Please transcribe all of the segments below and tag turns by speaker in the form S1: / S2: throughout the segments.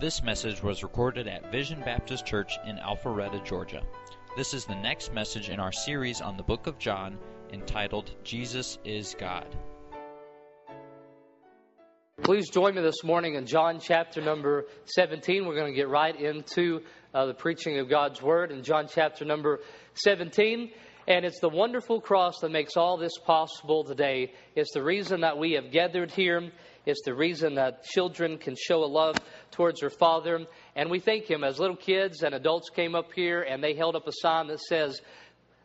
S1: This message was recorded at Vision Baptist Church in Alpharetta, Georgia. This is the next message in our series on the book of John entitled Jesus is God.
S2: Please join me this morning in John chapter number 17. We're going to get right into uh, the preaching of God's Word in John chapter number 17. And it's the wonderful cross that makes all this possible today. It's the reason that we have gathered here. It's the reason that children can show a love towards their father. And we thank Him as little kids and adults came up here and they held up a sign that says,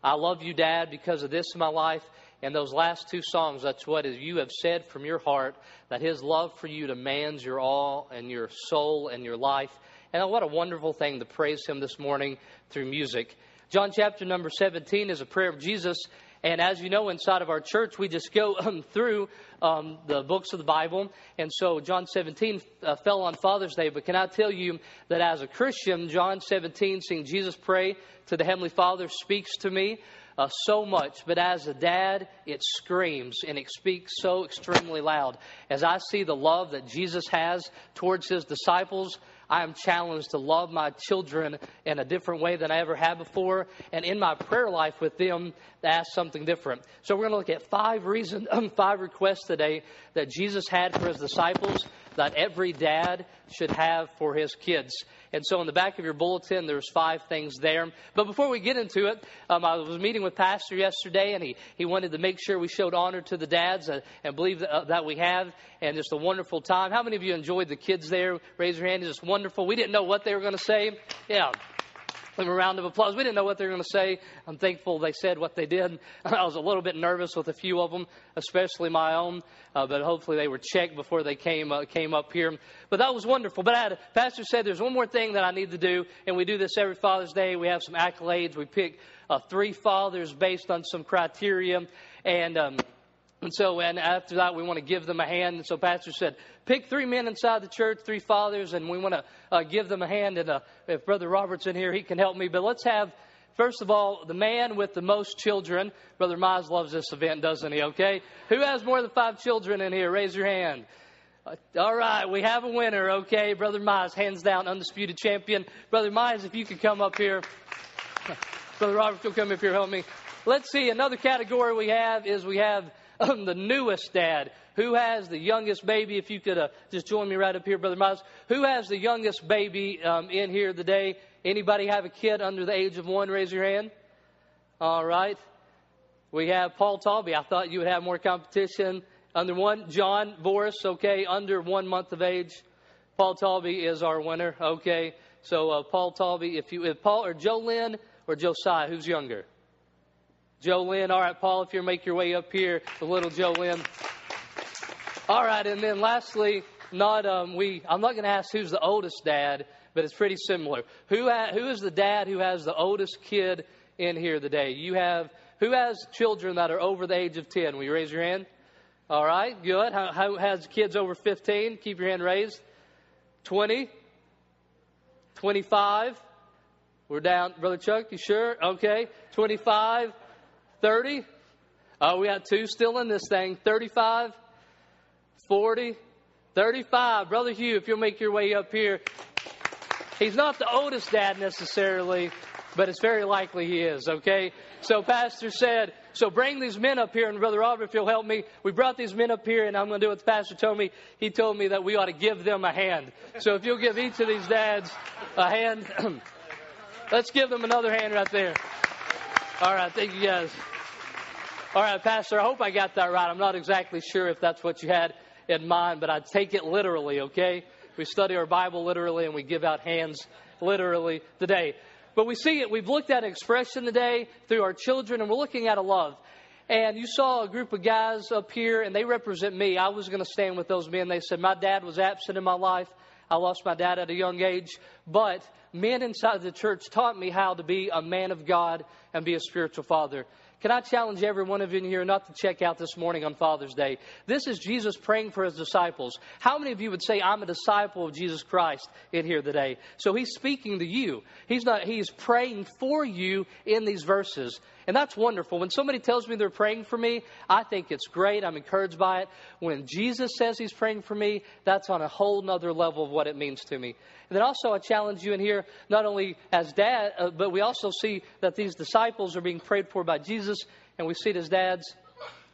S2: I love you, Dad, because of this in my life. And those last two songs, that's what you have said from your heart, that His love for you demands your all and your soul and your life. And what a wonderful thing to praise Him this morning through music. John chapter number 17 is a prayer of Jesus. And as you know, inside of our church, we just go um, through um, the books of the Bible. And so John 17 uh, fell on Father's Day. But can I tell you that as a Christian, John 17, seeing Jesus pray to the Heavenly Father, speaks to me uh, so much. But as a dad, it screams and it speaks so extremely loud. As I see the love that Jesus has towards his disciples, I am challenged to love my children in a different way than I ever have before. And in my prayer life with them, to ask something different. So we're going to look at five reasons, five requests today that Jesus had for his disciples that every dad should have for his kids. And so in the back of your bulletin, there's five things there. But before we get into it, um, I was meeting with Pastor yesterday, and he, he wanted to make sure we showed honor to the dads uh, and believe that, uh, that we have. And just a wonderful time. How many of you enjoyed the kids there? Raise your hand. It's just wonderful. We didn't know what they were going to say. Yeah. Them a round of applause. We didn't know what they were going to say. I'm thankful they said what they did. I was a little bit nervous with a few of them, especially my own, uh, but hopefully they were checked before they came uh, came up here. But that was wonderful. But I had, Pastor said there's one more thing that I need to do, and we do this every Father's Day. We have some accolades. We pick uh, three fathers based on some criteria, and. Um, and so, and after that, we want to give them a hand. And so, Pastor said, pick three men inside the church, three fathers, and we want to uh, give them a hand. And uh, if Brother Robert's in here, he can help me. But let's have, first of all, the man with the most children. Brother Mize loves this event, doesn't he? Okay? Who has more than five children in here? Raise your hand. Uh, all right, we have a winner, okay? Brother Mize, hands down, undisputed champion. Brother Mize, if you could come up here. Brother Robert, you'll come up here, help me. Let's see, another category we have is we have um, the newest dad. Who has the youngest baby? If you could uh, just join me right up here, Brother Miles. Who has the youngest baby um, in here today? Anybody have a kid under the age of one? Raise your hand. All right. We have Paul Talby. I thought you would have more competition. Under one, John Boris, okay, under one month of age. Paul Talby is our winner, okay. So uh, Paul Talby, if you, if Paul or Joe Lynn or Josiah, who's younger? Joe Lynn. All right, Paul, if you make your way up here, the little Joe Lynn. All right, and then lastly, not um, we. I'm not going to ask who's the oldest dad, but it's pretty similar. Who ha- who is the dad who has the oldest kid in here today? You have who has children that are over the age of ten? Will you raise your hand? All right, good. How, how has kids over 15? Keep your hand raised. 20, 25. We're down, Brother Chuck. You sure? Okay, 25. 30. Oh, we got two still in this thing. 35, 40, 35. Brother Hugh, if you'll make your way up here. He's not the oldest dad necessarily, but it's very likely he is, okay? So, Pastor said, so bring these men up here, and Brother Robert, if you'll help me, we brought these men up here, and I'm going to do what the pastor told me. He told me that we ought to give them a hand. So, if you'll give each of these dads a hand, let's give them another hand right there. All right, thank you guys. All right, Pastor, I hope I got that right. I'm not exactly sure if that's what you had in mind, but I take it literally, okay? We study our Bible literally and we give out hands literally today. But we see it, we've looked at expression today through our children, and we're looking at a love. And you saw a group of guys up here, and they represent me. I was going to stand with those men. They said, My dad was absent in my life. I lost my dad at a young age. But men inside the church taught me how to be a man of God and be a spiritual father. Can I challenge every one of you in here not to check out this morning on Father's Day? This is Jesus praying for his disciples. How many of you would say, I'm a disciple of Jesus Christ in here today? So he's speaking to you. He's not, he's praying for you in these verses. And that's wonderful. When somebody tells me they're praying for me, I think it's great. I'm encouraged by it. When Jesus says he's praying for me, that's on a whole nother level of what it means to me. And then also, I challenge you in here, not only as dad, uh, but we also see that these disciples are being prayed for by Jesus, and we see it as dads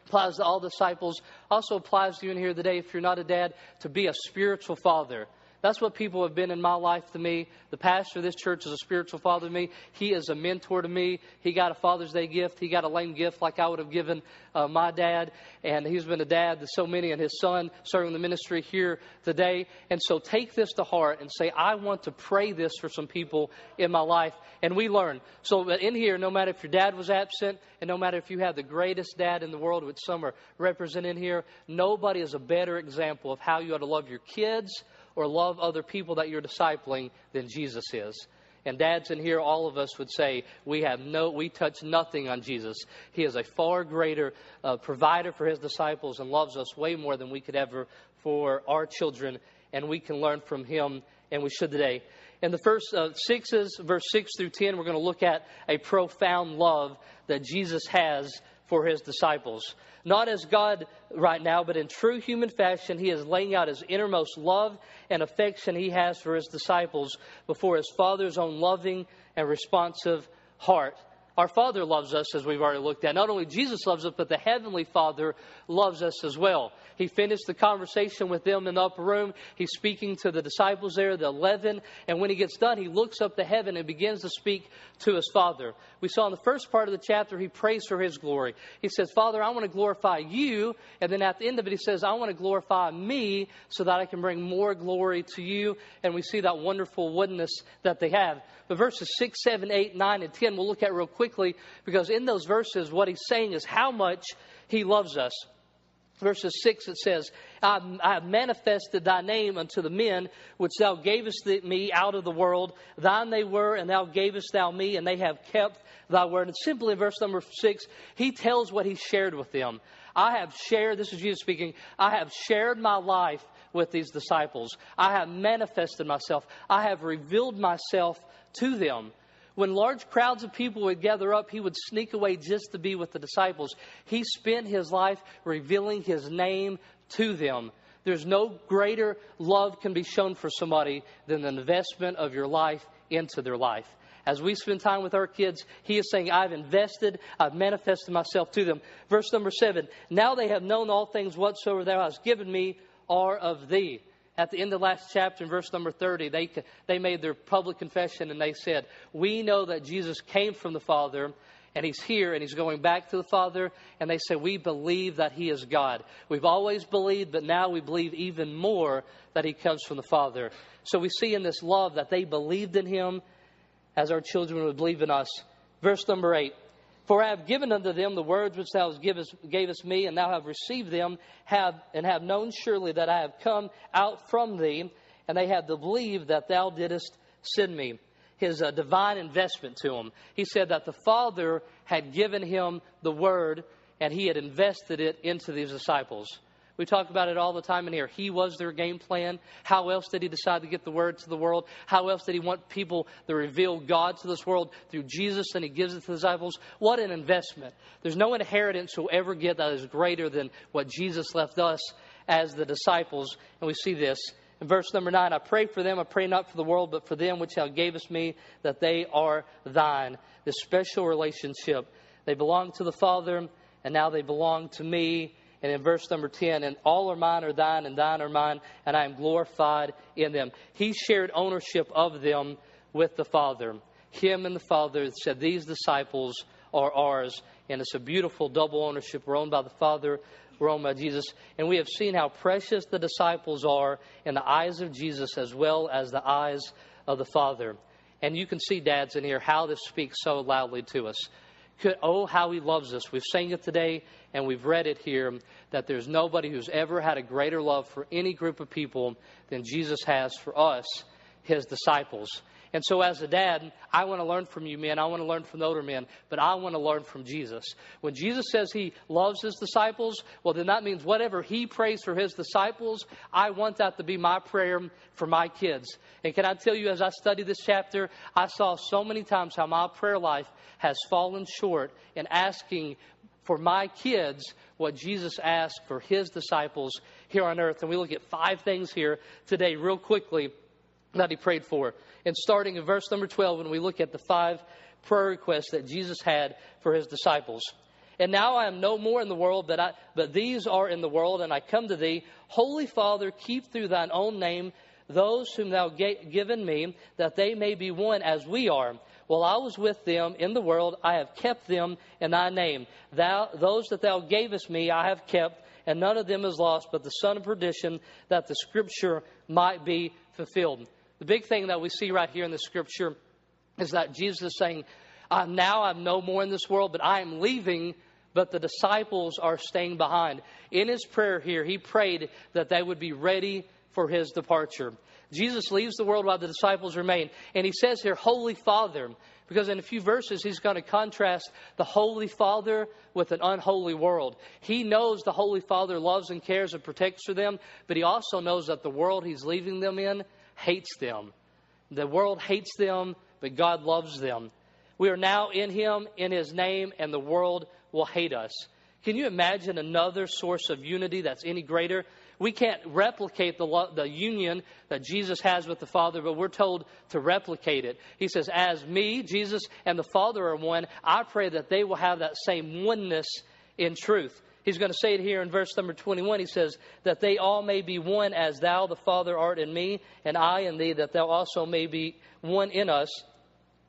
S2: applies to all disciples, also applies to you in here today if you're not a dad, to be a spiritual father. That's what people have been in my life to me. The pastor of this church is a spiritual father to me. He is a mentor to me. He got a Father's Day gift. He got a lame gift like I would have given uh, my dad. And he's been a dad to so many, and his son serving the ministry here today. And so take this to heart and say, I want to pray this for some people in my life. And we learn. So in here, no matter if your dad was absent, and no matter if you have the greatest dad in the world, which some are represented here, nobody is a better example of how you ought to love your kids or love other people that you're discipling than Jesus is. And dads in here, all of us would say we have no, we touch nothing on Jesus. He is a far greater uh, provider for his disciples and loves us way more than we could ever for our children. And we can learn from him, and we should today. In the first uh, sixes, verse six through ten, we're going to look at a profound love that Jesus has for his disciples. Not as God right now, but in true human fashion, he is laying out his innermost love and affection he has for his disciples before his Father's own loving and responsive heart. Our Father loves us, as we've already looked at. Not only Jesus loves us, but the Heavenly Father loves us as well. He finished the conversation with them in the upper room. He's speaking to the disciples there, the 11. And when he gets done, he looks up to heaven and begins to speak to his Father. We saw in the first part of the chapter, he prays for his glory. He says, Father, I want to glorify you. And then at the end of it, he says, I want to glorify me so that I can bring more glory to you. And we see that wonderful oneness that they have. But verses 6, 7, 8, 9, and 10, we'll look at real quickly because in those verses, what he's saying is how much he loves us. Verses 6, it says, I, have manifested thy name unto the men which thou gavest me out of the world. Thine they were, and thou gavest thou me, and they have kept thy word. And simply in verse number 6, he tells what he shared with them. I have shared, this is Jesus speaking, I have shared my life with these disciples. I have manifested myself. I have revealed myself to them. When large crowds of people would gather up, he would sneak away just to be with the disciples. He spent his life revealing his name to them. There's no greater love can be shown for somebody than the investment of your life into their life. As we spend time with our kids, he is saying, I've invested, I've manifested myself to them. Verse number seven Now they have known all things whatsoever thou hast given me are of thee at the end of the last chapter in verse number 30, they, they made their public confession and they said, We know that Jesus came from the Father and he's here and he's going back to the Father. And they say, We believe that he is God. We've always believed, but now we believe even more that he comes from the Father. So we see in this love that they believed in him as our children would believe in us. Verse number 8 for I have given unto them the words which thou gavest, gavest me, and thou have received them, have, and have known surely that I have come out from thee, and they have believed that thou didst send me. His uh, divine investment to him. He said that the Father had given him the word, and he had invested it into these disciples. We talk about it all the time in here. He was their game plan. How else did he decide to get the word to the world? How else did he want people to reveal God to this world through Jesus and he gives it to the disciples? What an investment. There's no inheritance you'll ever get that is greater than what Jesus left us as the disciples. And we see this. In verse number 9, I pray for them. I pray not for the world, but for them which thou gavest me, that they are thine. This special relationship. They belong to the Father, and now they belong to me and in verse number 10, and all are mine are thine, and thine are mine, and I am glorified in them. He shared ownership of them with the Father. Him and the Father said, These disciples are ours. And it's a beautiful double ownership. We're owned by the Father, we're owned by Jesus. And we have seen how precious the disciples are in the eyes of Jesus as well as the eyes of the Father. And you can see, dads, in here, how this speaks so loudly to us. Could, oh, how he loves us. We've sang it today and we've read it here that there's nobody who's ever had a greater love for any group of people than Jesus has for us, his disciples. And so, as a dad, I want to learn from you men. I want to learn from the older men, but I want to learn from Jesus. When Jesus says he loves his disciples, well, then that means whatever he prays for his disciples, I want that to be my prayer for my kids. And can I tell you, as I studied this chapter, I saw so many times how my prayer life has fallen short in asking for my kids what Jesus asked for his disciples here on earth. And we look at five things here today, real quickly, that he prayed for. And starting in verse number 12, when we look at the five prayer requests that Jesus had for his disciples. And now I am no more in the world, but, I, but these are in the world, and I come to thee. Holy Father, keep through thine own name those whom thou given me, that they may be one as we are. While I was with them in the world, I have kept them in thy name. Thou, those that thou gavest me, I have kept, and none of them is lost, but the son of perdition, that the scripture might be fulfilled. The big thing that we see right here in the scripture is that Jesus is saying, uh, Now I'm no more in this world, but I am leaving, but the disciples are staying behind. In his prayer here, he prayed that they would be ready for his departure. Jesus leaves the world while the disciples remain. And he says here, Holy Father, because in a few verses he's going to contrast the Holy Father with an unholy world. He knows the Holy Father loves and cares and protects for them, but he also knows that the world he's leaving them in hates them. The world hates them, but God loves them. We are now in Him, in His name, and the world will hate us. Can you imagine another source of unity that's any greater? We can't replicate the, the union that Jesus has with the Father, but we're told to replicate it. He says, As me, Jesus, and the Father are one, I pray that they will have that same oneness in truth. He's going to say it here in verse number 21. He says, That they all may be one as thou, the Father, art in me, and I in thee, that thou also may be one in us,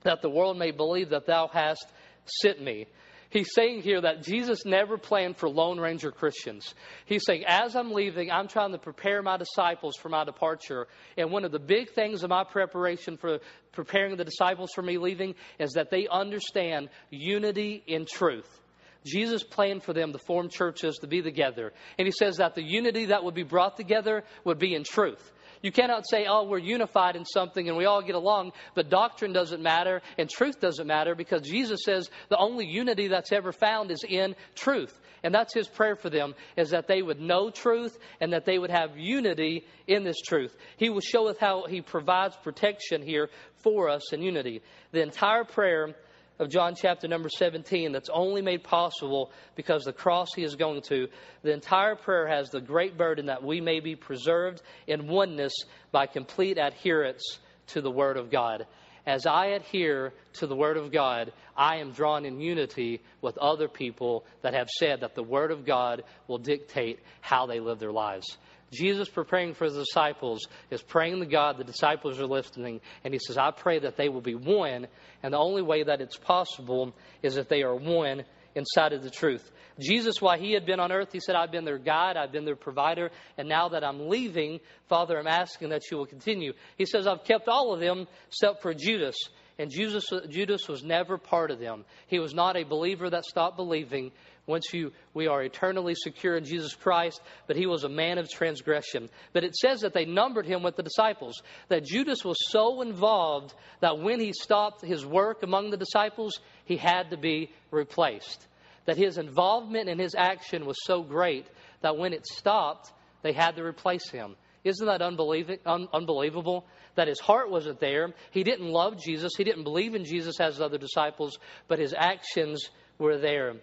S2: that the world may believe that thou hast sent me. He's saying here that Jesus never planned for Lone Ranger Christians. He's saying, as I'm leaving, I'm trying to prepare my disciples for my departure. And one of the big things of my preparation for preparing the disciples for me leaving is that they understand unity in truth. Jesus planned for them to form churches, to be together. And he says that the unity that would be brought together would be in truth. You cannot say, oh, we're unified in something and we all get along, but doctrine doesn't matter and truth doesn't matter because Jesus says the only unity that's ever found is in truth. And that's his prayer for them, is that they would know truth and that they would have unity in this truth. He will show us how he provides protection here for us in unity. The entire prayer of John chapter number 17 that's only made possible because the cross he is going to. The entire prayer has the great burden that we may be preserved in oneness by complete adherence to the Word of God. As I adhere to the Word of God, I am drawn in unity with other people that have said that the Word of God will dictate how they live their lives. Jesus preparing for his disciples is praying to God. The disciples are listening. And he says, I pray that they will be one. And the only way that it's possible is if they are one inside of the truth. Jesus, while he had been on earth, he said, I've been their guide, I've been their provider, and now that I'm leaving, Father, I'm asking that you will continue. He says, I've kept all of them except for Judas. And Judas, Judas was never part of them. He was not a believer that stopped believing, once you, we are eternally secure in Jesus Christ, but he was a man of transgression. But it says that they numbered him with the disciples, that Judas was so involved that when he stopped his work among the disciples, he had to be replaced. That his involvement in his action was so great that when it stopped, they had to replace him. Isn't that un- unbelievable? That his heart wasn't there. He didn't love Jesus. He didn't believe in Jesus as other disciples, but his actions were there.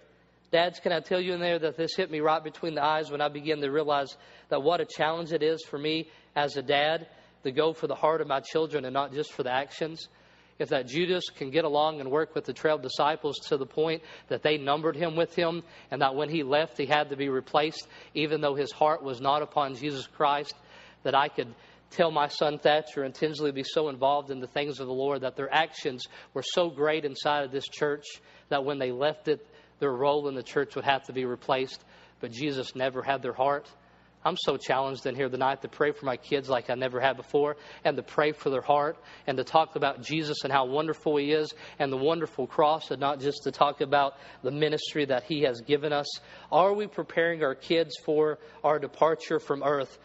S2: Dads, can I tell you in there that this hit me right between the eyes when I began to realize that what a challenge it is for me as a dad to go for the heart of my children and not just for the actions? If that Judas can get along and work with the 12 disciples to the point that they numbered him with him and that when he left he had to be replaced, even though his heart was not upon Jesus Christ, that I could tell my son Thatcher and Tinsley be so involved in the things of the Lord that their actions were so great inside of this church that when they left it, their role in the church would have to be replaced, but Jesus never had their heart. I'm so challenged in here tonight to pray for my kids like I never had before and to pray for their heart and to talk about Jesus and how wonderful He is and the wonderful cross and not just to talk about the ministry that He has given us. Are we preparing our kids for our departure from earth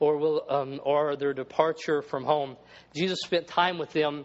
S2: or, will, um, or their departure from home? Jesus spent time with them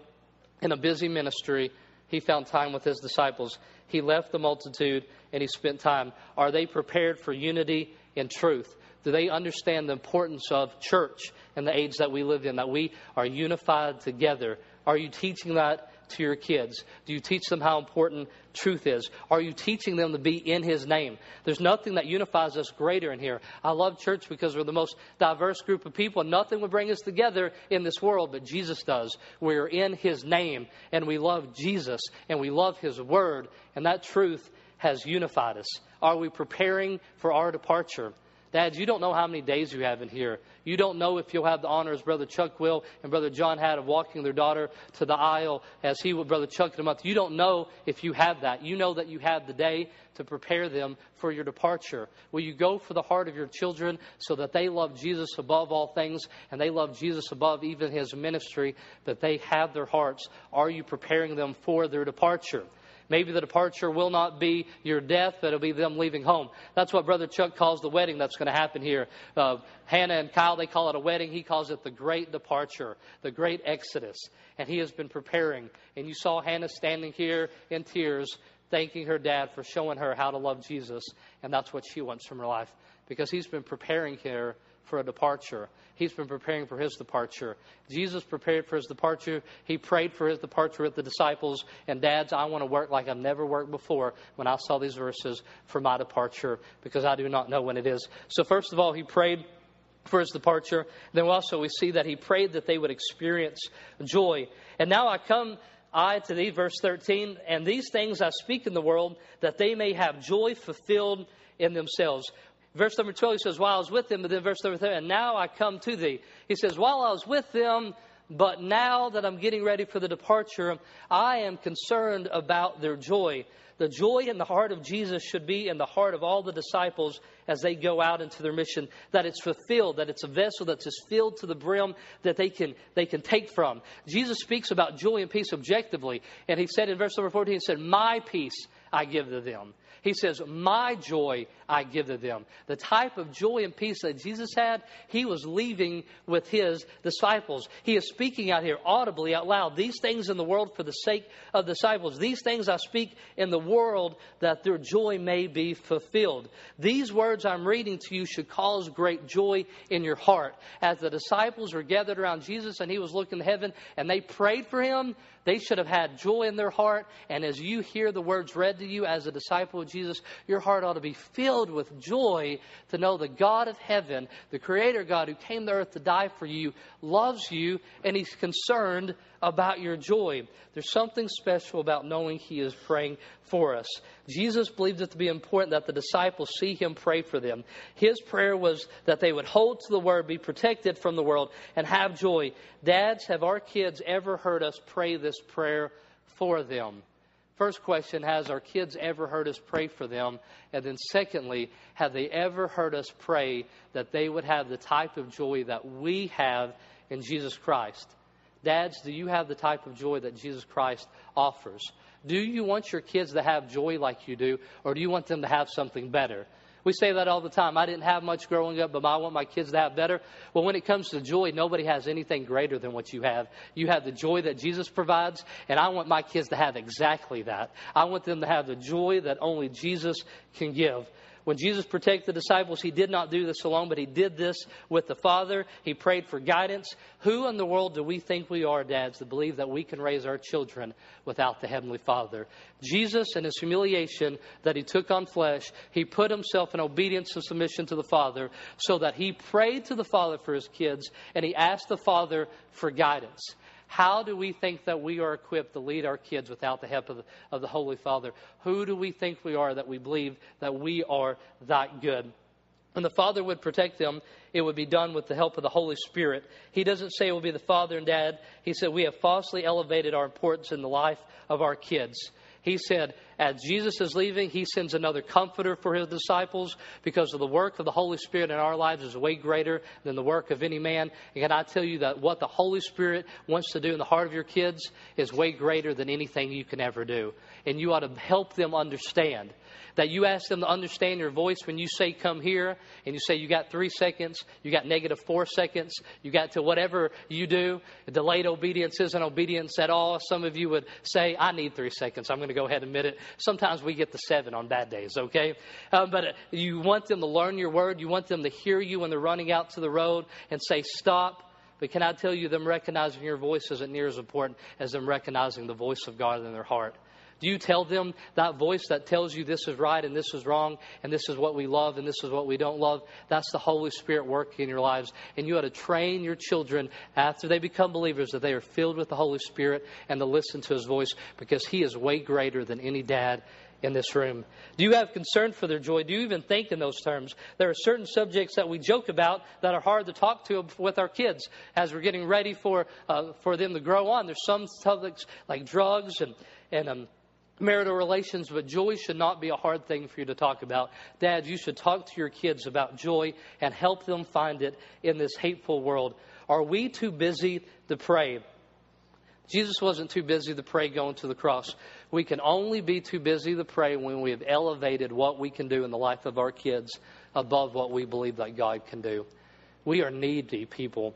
S2: in a busy ministry, he found time with his disciples. He left the multitude and he spent time. Are they prepared for unity in truth? Do they understand the importance of church in the age that we live in, that we are unified together? Are you teaching that to your kids? Do you teach them how important truth is? Are you teaching them to be in His name? There's nothing that unifies us greater in here. I love church because we're the most diverse group of people. Nothing would bring us together in this world, but Jesus does. We're in His name, and we love Jesus, and we love His Word, and that truth has unified us. Are we preparing for our departure? Dads, you don't know how many days you have in here. You don't know if you'll have the honor, as Brother Chuck will and Brother John had, of walking their daughter to the aisle as he would, Brother Chuck, in a month. You don't know if you have that. You know that you have the day to prepare them for your departure. Will you go for the heart of your children so that they love Jesus above all things and they love Jesus above even his ministry, that they have their hearts? Are you preparing them for their departure? Maybe the departure will not be your death, but it'll be them leaving home. That's what Brother Chuck calls the wedding that's going to happen here. Uh, Hannah and Kyle, they call it a wedding. He calls it the great departure, the great exodus. And he has been preparing. And you saw Hannah standing here in tears, thanking her dad for showing her how to love Jesus. And that's what she wants from her life because he's been preparing her for a departure. He's been preparing for his departure. Jesus prepared for his departure. He prayed for his departure with the disciples. And, dads, I want to work like I've never worked before when I saw these verses for my departure because I do not know when it is. So, first of all, he prayed for his departure. Then also we see that he prayed that they would experience joy. And now I come I to thee, verse 13, and these things I speak in the world, that they may have joy fulfilled in themselves. Verse number 12, he says, While I was with them, but then verse number 13, and now I come to thee. He says, While I was with them, but now that I'm getting ready for the departure, I am concerned about their joy. The joy in the heart of Jesus should be in the heart of all the disciples as they go out into their mission, that it's fulfilled, that it's a vessel that's just filled to the brim that they can, they can take from. Jesus speaks about joy and peace objectively, and he said in verse number 14, he said, My peace I give to them. He says, My joy I give to them. The type of joy and peace that Jesus had, he was leaving with his disciples. He is speaking out here audibly, out loud. These things in the world for the sake of disciples. These things I speak in the world that their joy may be fulfilled. These words I'm reading to you should cause great joy in your heart. As the disciples were gathered around Jesus and he was looking to heaven and they prayed for him, they should have had joy in their heart. And as you hear the words read to you as a disciple of Jesus, your heart ought to be filled with joy to know the God of heaven, the Creator God who came to earth to die for you, loves you, and He's concerned about your joy. There's something special about knowing He is praying for us. Jesus believed it to be important that the disciples see Him pray for them. His prayer was that they would hold to the Word, be protected from the world, and have joy. Dads, have our kids ever heard us pray this prayer for them? First question Has our kids ever heard us pray for them? And then, secondly, have they ever heard us pray that they would have the type of joy that we have in Jesus Christ? Dads, do you have the type of joy that Jesus Christ offers? Do you want your kids to have joy like you do, or do you want them to have something better? We say that all the time. I didn't have much growing up, but I want my kids to have better. Well, when it comes to joy, nobody has anything greater than what you have. You have the joy that Jesus provides, and I want my kids to have exactly that. I want them to have the joy that only Jesus can give. When Jesus protected the disciples, he did not do this alone, but he did this with the Father. He prayed for guidance. Who in the world do we think we are, dads, to believe that we can raise our children without the Heavenly Father? Jesus, in his humiliation that he took on flesh, he put himself in obedience and submission to the Father so that he prayed to the Father for his kids and he asked the Father for guidance. How do we think that we are equipped to lead our kids without the help of the, of the Holy Father? Who do we think we are that we believe that we are that good? When the Father would protect them, it would be done with the help of the Holy Spirit. He doesn't say it will be the Father and Dad. He said we have falsely elevated our importance in the life of our kids. He said, as Jesus is leaving, he sends another comforter for his disciples because of the work of the Holy Spirit in our lives is way greater than the work of any man. And can I tell you that what the Holy Spirit wants to do in the heart of your kids is way greater than anything you can ever do. And you ought to help them understand that you ask them to understand your voice when you say come here and you say you got three seconds, you got negative four seconds, you got to whatever you do. Delayed obedience isn't obedience at all. Some of you would say, I need three seconds. I'm going to go ahead and admit it. Sometimes we get the seven on bad days, okay? Uh, but uh, you want them to learn your word. You want them to hear you when they're running out to the road and say, stop. But can I tell you, them recognizing your voice isn't near as important as them recognizing the voice of God in their heart. Do you tell them that voice that tells you this is right and this is wrong and this is what we love and this is what we don't love? That's the Holy Spirit working in your lives. And you ought to train your children after they become believers that they are filled with the Holy Spirit and to listen to His voice because He is way greater than any dad in this room? Do you have concern for their joy? Do you even think in those terms? There are certain subjects that we joke about that are hard to talk to with our kids as we're getting ready for, uh, for them to grow on. There's some subjects like drugs and, and um, marital relations, but joy should not be a hard thing for you to talk about. Dad, you should talk to your kids about joy and help them find it in this hateful world. Are we too busy to pray? Jesus wasn't too busy to pray going to the cross. We can only be too busy to pray when we have elevated what we can do in the life of our kids above what we believe that God can do. We are needy people.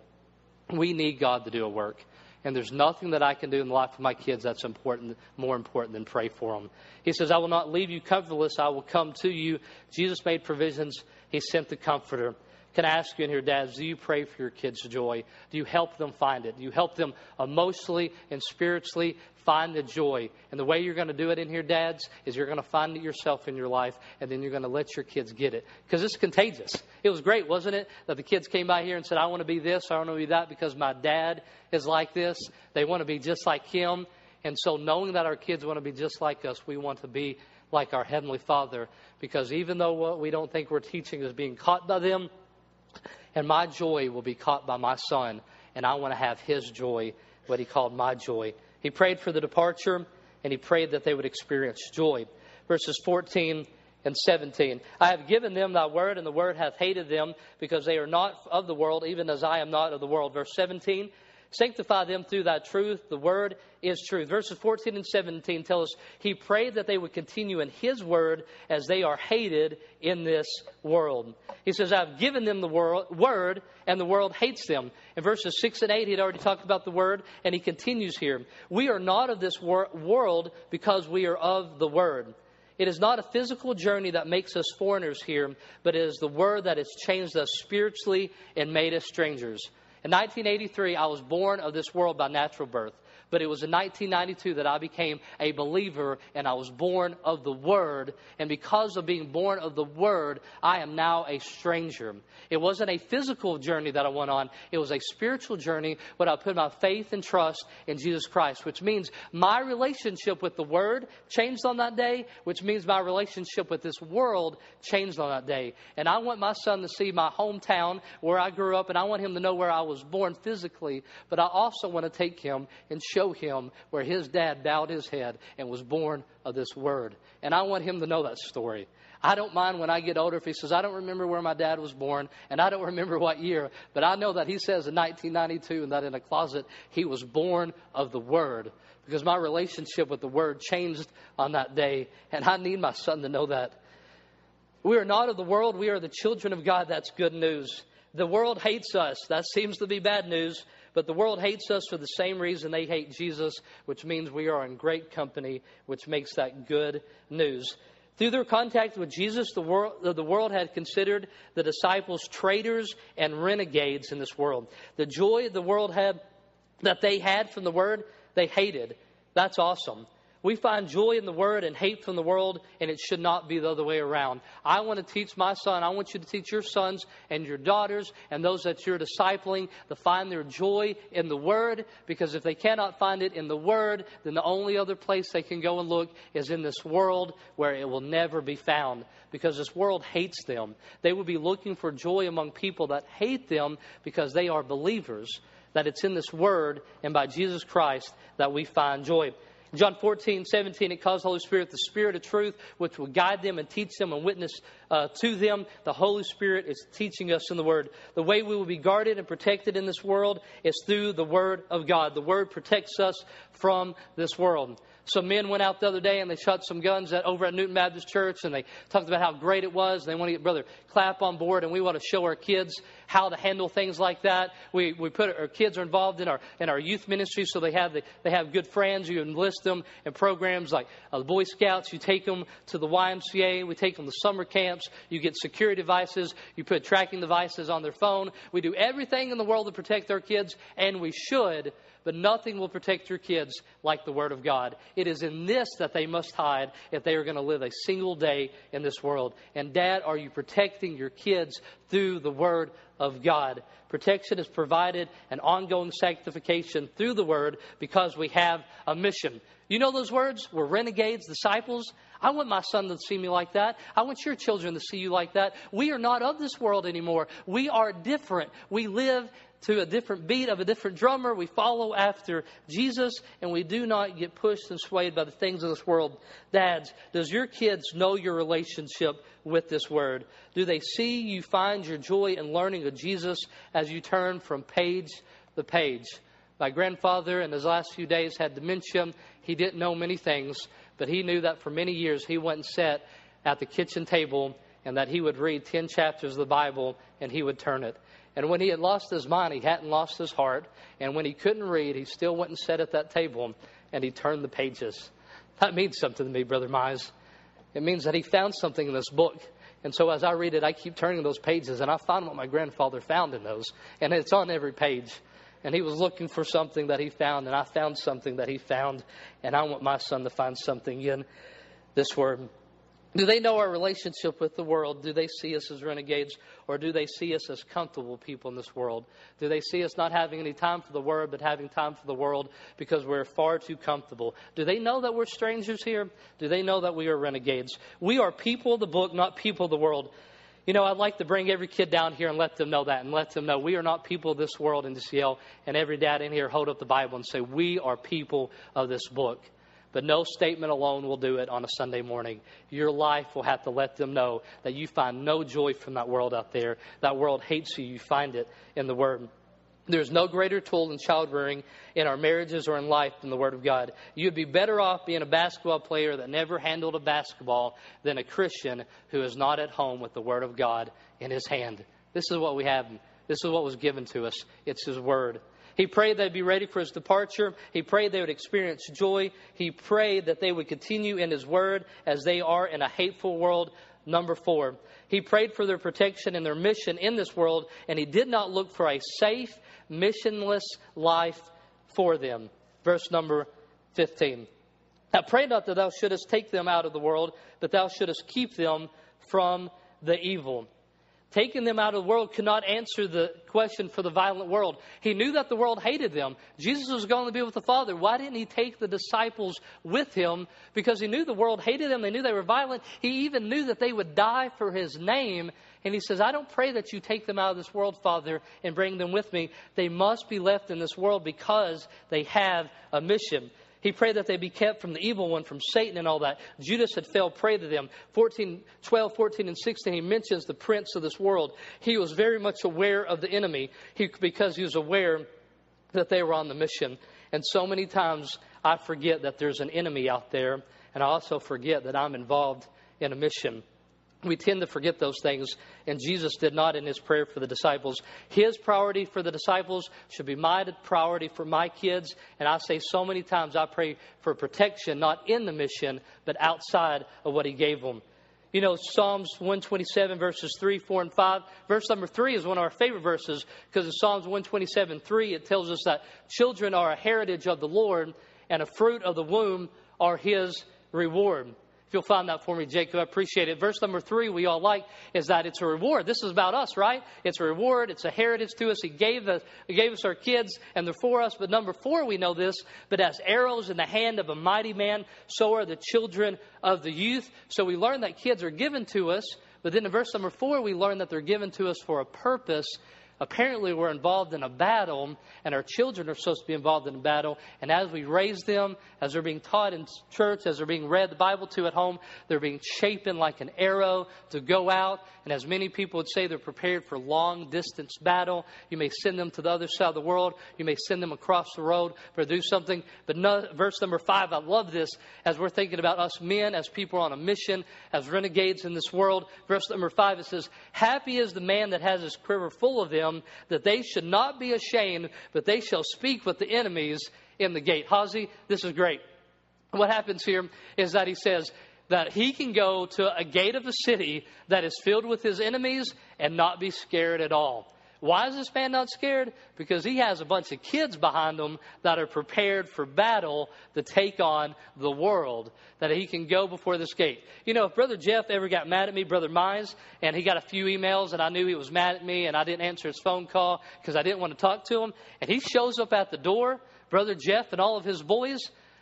S2: We need God to do a work and there's nothing that I can do in the life of my kids that's important, more important than pray for them. He says, I will not leave you comfortless. I will come to you. Jesus made provisions. He sent the comforter. Can I ask you in here, dads, do you pray for your kids' joy? Do you help them find it? Do you help them emotionally and spiritually find the joy? And the way you're going to do it in here, dads, is you're going to find it yourself in your life, and then you're going to let your kids get it. Because it's contagious. It was great, wasn't it? That the kids came by here and said, I want to be this, I want to be that, because my dad is like this. They want to be just like him. And so, knowing that our kids want to be just like us, we want to be like our Heavenly Father. Because even though what we don't think we're teaching is being caught by them, and my joy will be caught by my son, and I want to have his joy, what he called my joy. He prayed for the departure, and he prayed that they would experience joy. Verses 14 and 17. I have given them thy word, and the word hath hated them, because they are not of the world, even as I am not of the world. Verse 17. Sanctify them through thy truth. The word is truth. Verses 14 and 17 tell us he prayed that they would continue in his word as they are hated in this world. He says, I've given them the word, and the world hates them. In verses 6 and 8, he had already talked about the word, and he continues here. We are not of this wor- world because we are of the word. It is not a physical journey that makes us foreigners here, but it is the word that has changed us spiritually and made us strangers. In 1983, I was born of this world by natural birth. But it was in 1992 that I became a believer and I was born of the Word. And because of being born of the Word, I am now a stranger. It wasn't a physical journey that I went on, it was a spiritual journey when I put my faith and trust in Jesus Christ, which means my relationship with the Word changed on that day, which means my relationship with this world changed on that day. And I want my son to see my hometown where I grew up, and I want him to know where I was born physically, but I also want to take him and show show him where his dad bowed his head and was born of this word. And I want him to know that story. I don't mind when I get older if he says, I don't remember where my dad was born and I don't remember what year, but I know that he says in 1992 and that in a closet he was born of the Word because my relationship with the Word changed on that day and I need my son to know that. We are not of the world, we are the children of God. That's good news. The world hates us. That seems to be bad news. But the world hates us for the same reason they hate Jesus, which means we are in great company, which makes that good news. Through their contact with Jesus, the world, the world had considered the disciples traitors and renegades in this world. The joy the world had that they had from the word, they hated. That's awesome. We find joy in the word and hate from the world, and it should not be the other way around. I want to teach my son, I want you to teach your sons and your daughters and those that you're discipling to find their joy in the word, because if they cannot find it in the word, then the only other place they can go and look is in this world where it will never be found, because this world hates them. They will be looking for joy among people that hate them because they are believers, that it's in this word and by Jesus Christ that we find joy. John 14, 17, it calls the Holy Spirit the Spirit of truth, which will guide them and teach them and witness uh, to them. The Holy Spirit is teaching us in the Word. The way we will be guarded and protected in this world is through the Word of God. The Word protects us from this world. Some men went out the other day and they shot some guns at, over at Newton Baptist Church and they talked about how great it was. They want to get Brother Clap on board and we want to show our kids how to handle things like that. We, we put our kids are involved in our, in our youth ministry so they have, the, they have good friends. You enlist them in programs like uh, the Boy Scouts. You take them to the YMCA. We take them to summer camps. You get security devices. You put tracking devices on their phone. We do everything in the world to protect our kids and we should but nothing will protect your kids like the Word of God. It is in this that they must hide if they are going to live a single day in this world. And, Dad, are you protecting your kids through the Word of God? Protection is provided and ongoing sanctification through the Word because we have a mission. You know those words? We're renegades, disciples. I want my son to see me like that. I want your children to see you like that. We are not of this world anymore. We are different. We live to a different beat of a different drummer. We follow after Jesus, and we do not get pushed and swayed by the things of this world. Dads, does your kids know your relationship with this word? Do they see you find your joy in learning of Jesus as you turn from page to page? My grandfather, in his last few days, had dementia. He didn't know many things, but he knew that for many years he went and sat at the kitchen table and that he would read 10 chapters of the Bible and he would turn it. And when he had lost his mind, he hadn't lost his heart. And when he couldn't read, he still went and sat at that table and he turned the pages. That means something to me, Brother Mize. It means that he found something in this book. And so as I read it, I keep turning those pages and I find what my grandfather found in those. And it's on every page. And he was looking for something that he found, and I found something that he found. And I want my son to find something in this word. Do they know our relationship with the world? Do they see us as renegades? Or do they see us as comfortable people in this world? Do they see us not having any time for the Word, but having time for the world because we're far too comfortable? Do they know that we're strangers here? Do they know that we are renegades? We are people of the book, not people of the world. You know, I'd like to bring every kid down here and let them know that and let them know we are not people of this world and just yell, and every dad in here hold up the Bible and say, We are people of this book. But no statement alone will do it on a Sunday morning. Your life will have to let them know that you find no joy from that world out there. That world hates you. You find it in the Word. There's no greater tool in child rearing in our marriages or in life than the Word of God. You'd be better off being a basketball player that never handled a basketball than a Christian who is not at home with the Word of God in his hand. This is what we have. This is what was given to us. It's His Word. He prayed they'd be ready for his departure. He prayed they would experience joy. He prayed that they would continue in his word as they are in a hateful world. Number four, he prayed for their protection and their mission in this world, and he did not look for a safe, missionless life for them. Verse number 15. I pray not that thou shouldest take them out of the world, but thou shouldest keep them from the evil. Taking them out of the world could not answer the question for the violent world. He knew that the world hated them. Jesus was going to be with the Father. Why didn't he take the disciples with him? Because he knew the world hated them. They knew they were violent. He even knew that they would die for his name. And he says, I don't pray that you take them out of this world, Father, and bring them with me. They must be left in this world because they have a mission. He prayed that they be kept from the evil one, from Satan and all that. Judas had failed prey to them. 14, 12, 14, and 16, he mentions the prince of this world. He was very much aware of the enemy he, because he was aware that they were on the mission. And so many times I forget that there's an enemy out there, and I also forget that I'm involved in a mission. We tend to forget those things, and Jesus did not in his prayer for the disciples. His priority for the disciples should be my priority for my kids. And I say so many times, I pray for protection, not in the mission, but outside of what he gave them. You know, Psalms 127, verses 3, 4, and 5. Verse number 3 is one of our favorite verses because in Psalms 127, 3, it tells us that children are a heritage of the Lord, and a fruit of the womb are his reward. If you'll find that for me, Jacob, I appreciate it. Verse number three, we all like, is that it's a reward. This is about us, right? It's a reward. It's a heritage to us. He gave us, he gave us our kids, and they're for us. But number four, we know this, but as arrows in the hand of a mighty man, so are the children of the youth. So we learn that kids are given to us. But then in verse number four, we learn that they're given to us for a purpose apparently we're involved in a battle, and our children are supposed to be involved in a battle. And as we raise them, as they're being taught in church, as they're being read the Bible to at home, they're being shapen like an arrow to go out. And as many people would say, they're prepared for long distance battle. You may send them to the other side of the world. You may send them across the road for do something. But no, verse number five, I love this as we're thinking about us men, as people on a mission, as renegades in this world. Verse number five, it says, Happy is the man that has his quiver full of them, that they should not be ashamed, but they shall speak with the enemies in the gate. Hazi, this is great. What happens here is that he says that he can go to a gate of the city that is filled with his enemies and not be scared at all. Why is this man not scared? Because he has a bunch of kids behind him that are prepared for battle to take on the world, that he can go before this gate. You know, if Brother Jeff ever got mad at me, Brother Mize, and he got a few emails and I knew he was mad at me and I didn't answer his phone call because I didn't want to talk to him, and he shows up at the door, Brother Jeff and all of his boys,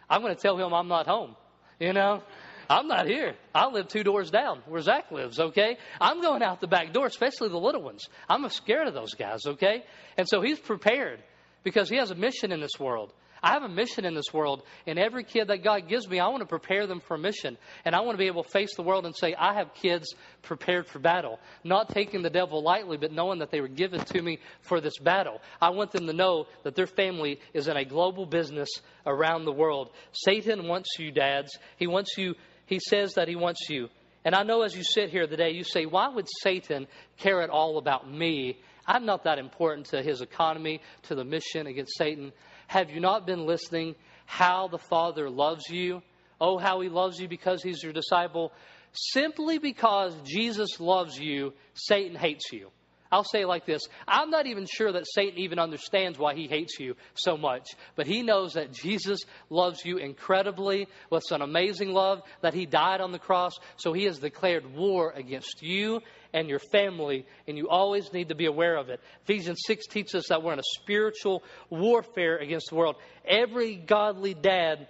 S2: I'm going to tell him I'm not home. You know? I'm not here. I live two doors down where Zach lives, okay? I'm going out the back door, especially the little ones. I'm scared of those guys, okay? And so he's prepared because he has a mission in this world. I have a mission in this world, and every kid that God gives me, I want to prepare them for a mission. And I want to be able to face the world and say, I have kids prepared for battle. Not taking the devil lightly, but knowing that they were given to me for this battle. I want them to know that their family is in a global business around the world. Satan wants you, dads. He wants you he says that He wants you. And I know as you sit here today, you say, why would Satan care at all about me? I'm not that important to his economy, to the mission against Satan. Have you not been listening how the Father loves you? Oh, how he loves you because he's your disciple. Simply because Jesus loves you, Satan hates you. I'll say it like this I'm not even sure that Satan even understands why he hates you so much, but he knows that Jesus loves you incredibly with an amazing love, that he died on the cross, so he has declared war against you and your family, and you always need to be aware of it. Ephesians 6 teaches us that we're in a spiritual warfare against the world. Every godly dad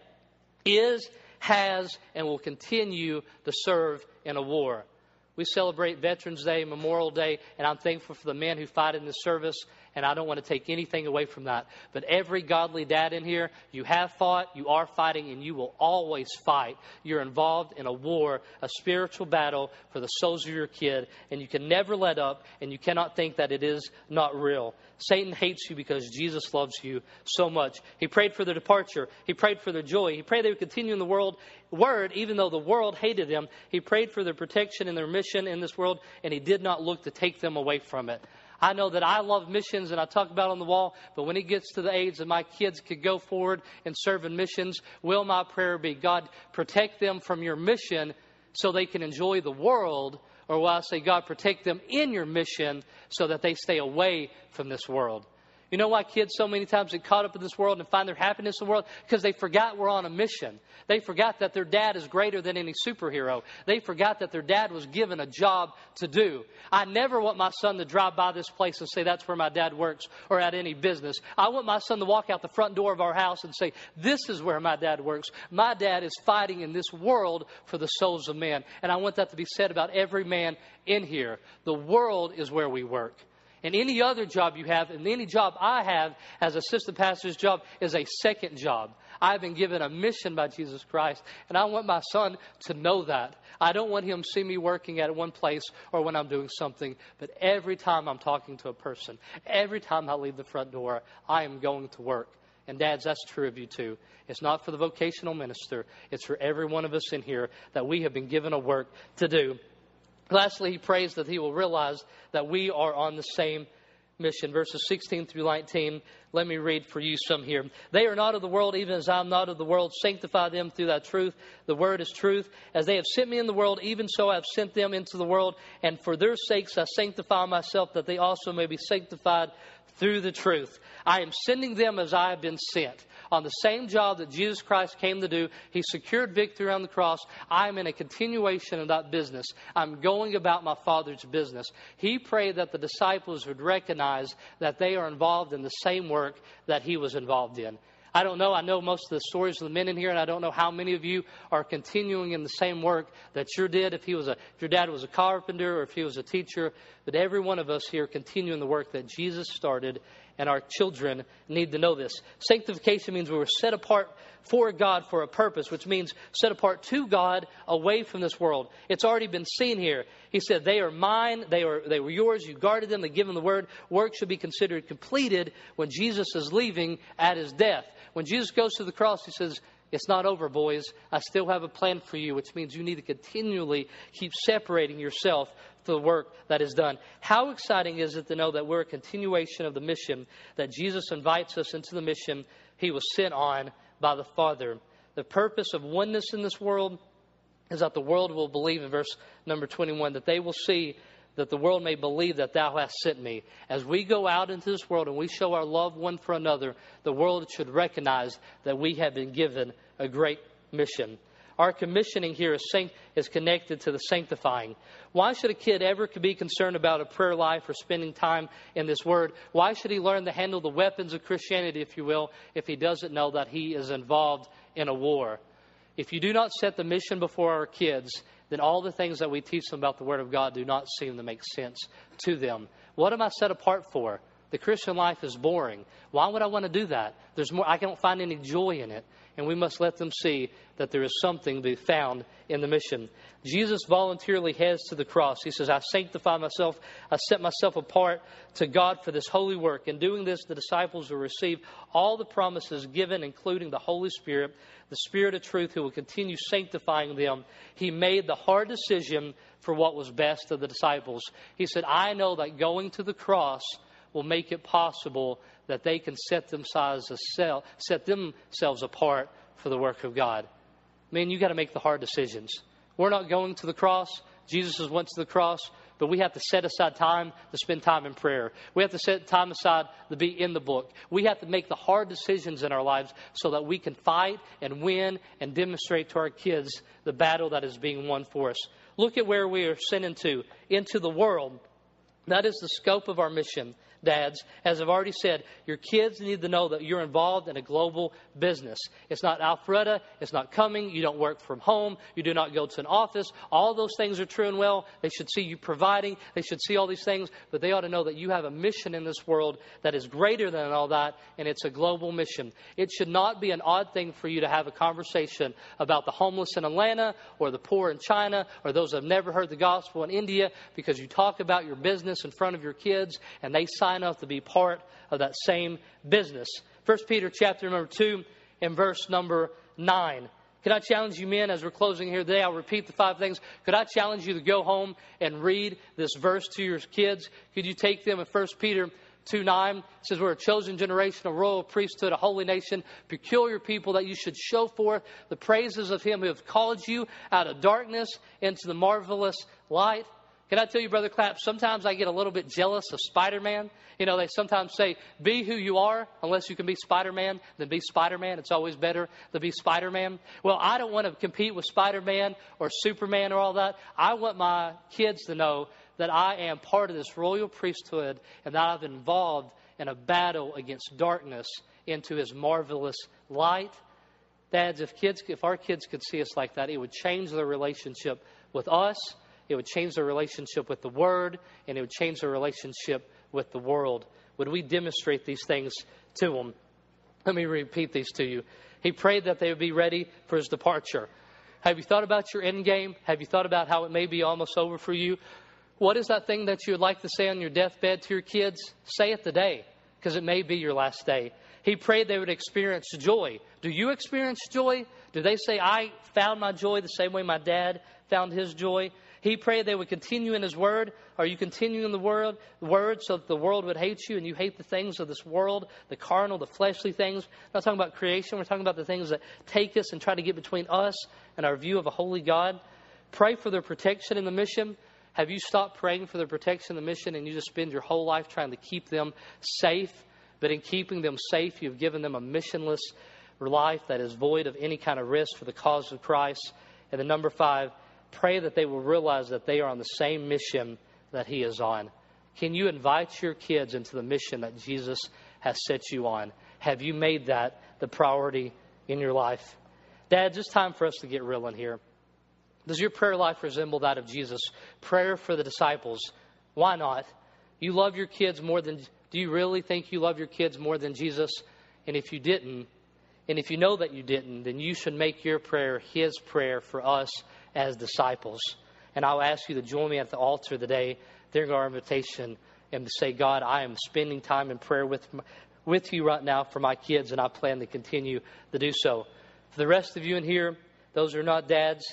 S2: is, has, and will continue to serve in a war. We celebrate Veterans Day, Memorial Day, and I'm thankful for the men who fight in the service, and I don't want to take anything away from that. But every godly dad in here, you have fought, you are fighting, and you will always fight. You're involved in a war, a spiritual battle for the souls of your kid, and you can never let up, and you cannot think that it is not real. Satan hates you because Jesus loves you so much. He prayed for their departure. He prayed for their joy. He prayed they would continue in the world word, even though the world hated them. He prayed for their protection and their mission in this world, and he did not look to take them away from it. I know that I love missions and I talk about on the wall, but when it gets to the age that my kids could go forward and serve in missions, will my prayer be, God, protect them from your mission so they can enjoy the world or will I say, God, protect them in your mission so that they stay away from this world? You know why kids so many times get caught up in this world and find their happiness in the world? Because they forgot we're on a mission. They forgot that their dad is greater than any superhero. They forgot that their dad was given a job to do. I never want my son to drive by this place and say that's where my dad works or at any business. I want my son to walk out the front door of our house and say, This is where my dad works. My dad is fighting in this world for the souls of men. And I want that to be said about every man in here. The world is where we work. And any other job you have, and any job I have as assistant pastor's job is a second job. I've been given a mission by Jesus Christ, and I want my son to know that. I don't want him to see me working at one place or when I'm doing something, but every time I'm talking to a person, every time I leave the front door, I am going to work. And dads, that's true of you too. It's not for the vocational minister, it's for every one of us in here that we have been given a work to do. Lastly, he prays that he will realize that we are on the same mission. Verses 16 through 19. Let me read for you some here. They are not of the world, even as I am not of the world. Sanctify them through that truth. The word is truth. As they have sent me in the world, even so I have sent them into the world. And for their sakes I sanctify myself, that they also may be sanctified through the truth. I am sending them as I have been sent on the same job that Jesus Christ came to do. He secured victory on the cross. I'm in a continuation of that business. I'm going about my Father's business. He prayed that the disciples would recognize that they are involved in the same work that he was involved in. I don't know. I know most of the stories of the men in here, and I don't know how many of you are continuing in the same work that your did. If he was a, if your dad was a carpenter, or if he was a teacher, but every one of us here continuing the work that Jesus started, and our children need to know this. Sanctification means we were set apart for God for a purpose, which means set apart to God away from this world. It's already been seen here. He said, They are mine, they, are, they were yours, you guarded them, they give them the word. Work should be considered completed when Jesus is leaving at his death. When Jesus goes to the cross, he says, it's not over, boys. I still have a plan for you, which means you need to continually keep separating yourself the work that is done. How exciting is it to know that we're a continuation of the mission, that Jesus invites us into the mission he was sent on by the Father. The purpose of oneness in this world is that the world will believe, in verse number 21, that they will see that the world may believe that thou hast sent me. As we go out into this world and we show our love one for another, the world should recognize that we have been given a great mission. Our commissioning here is, sanct- is connected to the sanctifying. Why should a kid ever be concerned about a prayer life or spending time in this word? Why should he learn to handle the weapons of Christianity, if you will, if he doesn't know that he is involved in a war? If you do not set the mission before our kids, then all the things that we teach them about the Word of God do not seem to make sense to them. What am I set apart for? The Christian life is boring. Why would I want to do that? There's more, I don't find any joy in it and we must let them see that there is something to be found in the mission. Jesus voluntarily heads to the cross. He says, I sanctify myself, I set myself apart to God for this holy work. In doing this, the disciples will receive all the promises given, including the Holy Spirit, the Spirit of truth, who will continue sanctifying them. He made the hard decision for what was best of the disciples. He said, I know that going to the cross will make it possible that they can set themselves, set themselves apart for the work of God. Man, you got to make the hard decisions. We're not going to the cross. Jesus has went to the cross, but we have to set aside time to spend time in prayer. We have to set time aside to be in the book. We have to make the hard decisions in our lives so that we can fight and win and demonstrate to our kids the battle that is being won for us. Look at where we are sent into, into the world. That is the scope of our mission dads, as I've already said, your kids need to know that you're involved in a global business. It's not Alpharetta, it's not coming, you don't work from home, you do not go to an office. All those things are true and well. They should see you providing, they should see all these things, but they ought to know that you have a mission in this world that is greater than all that, and it's a global mission. It should not be an odd thing for you to have a conversation about the homeless in Atlanta or the poor in China or those that have never heard the gospel in India because you talk about your business in front of your kids and they sign sign up to be part of that same business. 1 Peter chapter number 2 and verse number 9. Could I challenge you men as we're closing here today? I'll repeat the five things. Could I challenge you to go home and read this verse to your kids? Could you take them in 1 Peter 2 9 says, We're a chosen generation, a royal priesthood, a holy nation, peculiar people that you should show forth the praises of Him who have called you out of darkness into the marvelous light. Can I tell you, Brother Clapp, sometimes I get a little bit jealous of Spider Man. You know, they sometimes say, be who you are, unless you can be Spider Man, then be Spider Man. It's always better to be Spider Man. Well, I don't want to compete with Spider Man or Superman or all that. I want my kids to know that I am part of this royal priesthood and that I've been involved in a battle against darkness into his marvelous light. Dads, if kids if our kids could see us like that, it would change their relationship with us it would change their relationship with the Word, and it would change their relationship with the world. Would we demonstrate these things to them? Let me repeat these to you. He prayed that they would be ready for his departure. Have you thought about your end game? Have you thought about how it may be almost over for you? What is that thing that you would like to say on your deathbed to your kids? Say it today, because it may be your last day. He prayed they would experience joy. Do you experience joy? Do they say, I found my joy the same way my dad found his joy? He prayed they would continue in His Word. Are you continuing in the Word, word so that the world would hate you and you hate the things of this world, the carnal, the fleshly things? We're not talking about creation. We're talking about the things that take us and try to get between us and our view of a holy God. Pray for their protection in the mission. Have you stopped praying for their protection in the mission and you just spend your whole life trying to keep them safe? But in keeping them safe, you've given them a missionless life that is void of any kind of risk for the cause of Christ. And the number five, pray that they will realize that they are on the same mission that He is on. Can you invite your kids into the mission that Jesus has set you on? Have you made that the priority in your life? Dad, it's time for us to get real in here. Does your prayer life resemble that of Jesus? Prayer for the disciples. Why not? You love your kids more than, do you really think you love your kids more than Jesus? And if you didn't, and if you know that you didn't, then you should make your prayer His prayer for us as disciples. And I'll ask you to join me at the altar today during our invitation and to say, God, I am spending time in prayer with, with you right now for my kids, and I plan to continue to do so. For the rest of you in here, those who are not dads,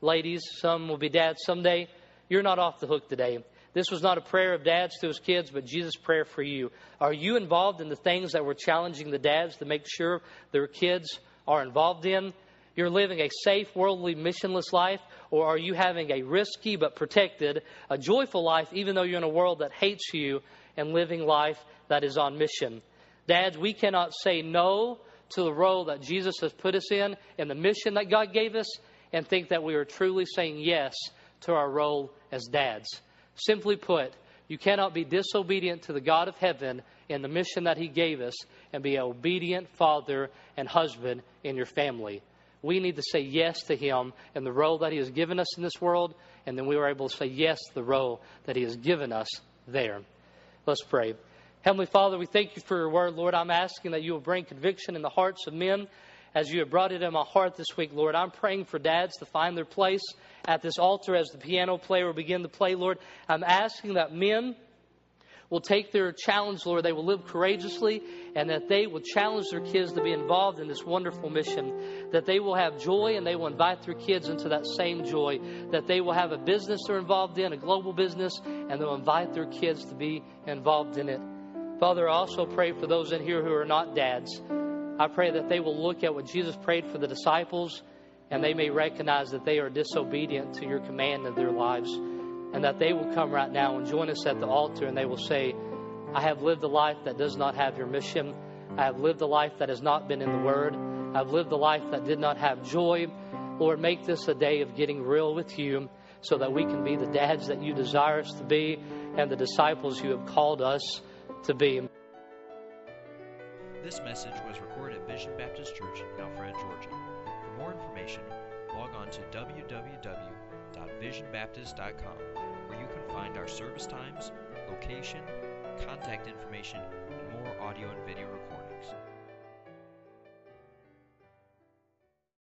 S2: ladies, some will be dads someday, you're not off the hook today. This was not a prayer of dads to his kids, but Jesus' prayer for you. Are you involved in the things that we're challenging the dads to make sure their kids are involved in? You're living a safe, worldly, missionless life, or are you having a risky but protected, a joyful life, even though you're in a world that hates you and living life that is on mission? Dads, we cannot say no to the role that Jesus has put us in and the mission that God gave us and think that we are truly saying yes to our role as dads. Simply put, you cannot be disobedient to the God of heaven and the mission that He gave us and be an obedient father and husband in your family. We need to say yes to Him and the role that He has given us in this world, and then we are able to say yes to the role that He has given us there. Let's pray. Heavenly Father, we thank you for your word, Lord. I'm asking that you will bring conviction in the hearts of men as you have brought it in my heart this week, Lord. I'm praying for dads to find their place at this altar as the piano player will begin to play, Lord. I'm asking that men will take their challenge, Lord. They will live courageously and that they will challenge their kids to be involved in this wonderful mission. That they will have joy and they will invite their kids into that same joy. That they will have a business they're involved in, a global business, and they'll invite their kids to be involved in it. Father, I also pray for those in here who are not dads. I pray that they will look at what Jesus prayed for the disciples and they may recognize that they are disobedient to your command in their lives and that they will come right now and join us at the altar and they will say, I have lived a life that does not have your mission. I have lived a life that has not been in the Word. I've lived a life that did not have joy. Lord, make this a day of getting real with you so that we can be the dads that you desire us to be and the disciples you have called us to be.
S1: This message was recorded at Vision Baptist Church in Alpharetta, Georgia. For more information, log on to www.visionbaptist.com where you can find our service times, location, contact information, and more audio and video.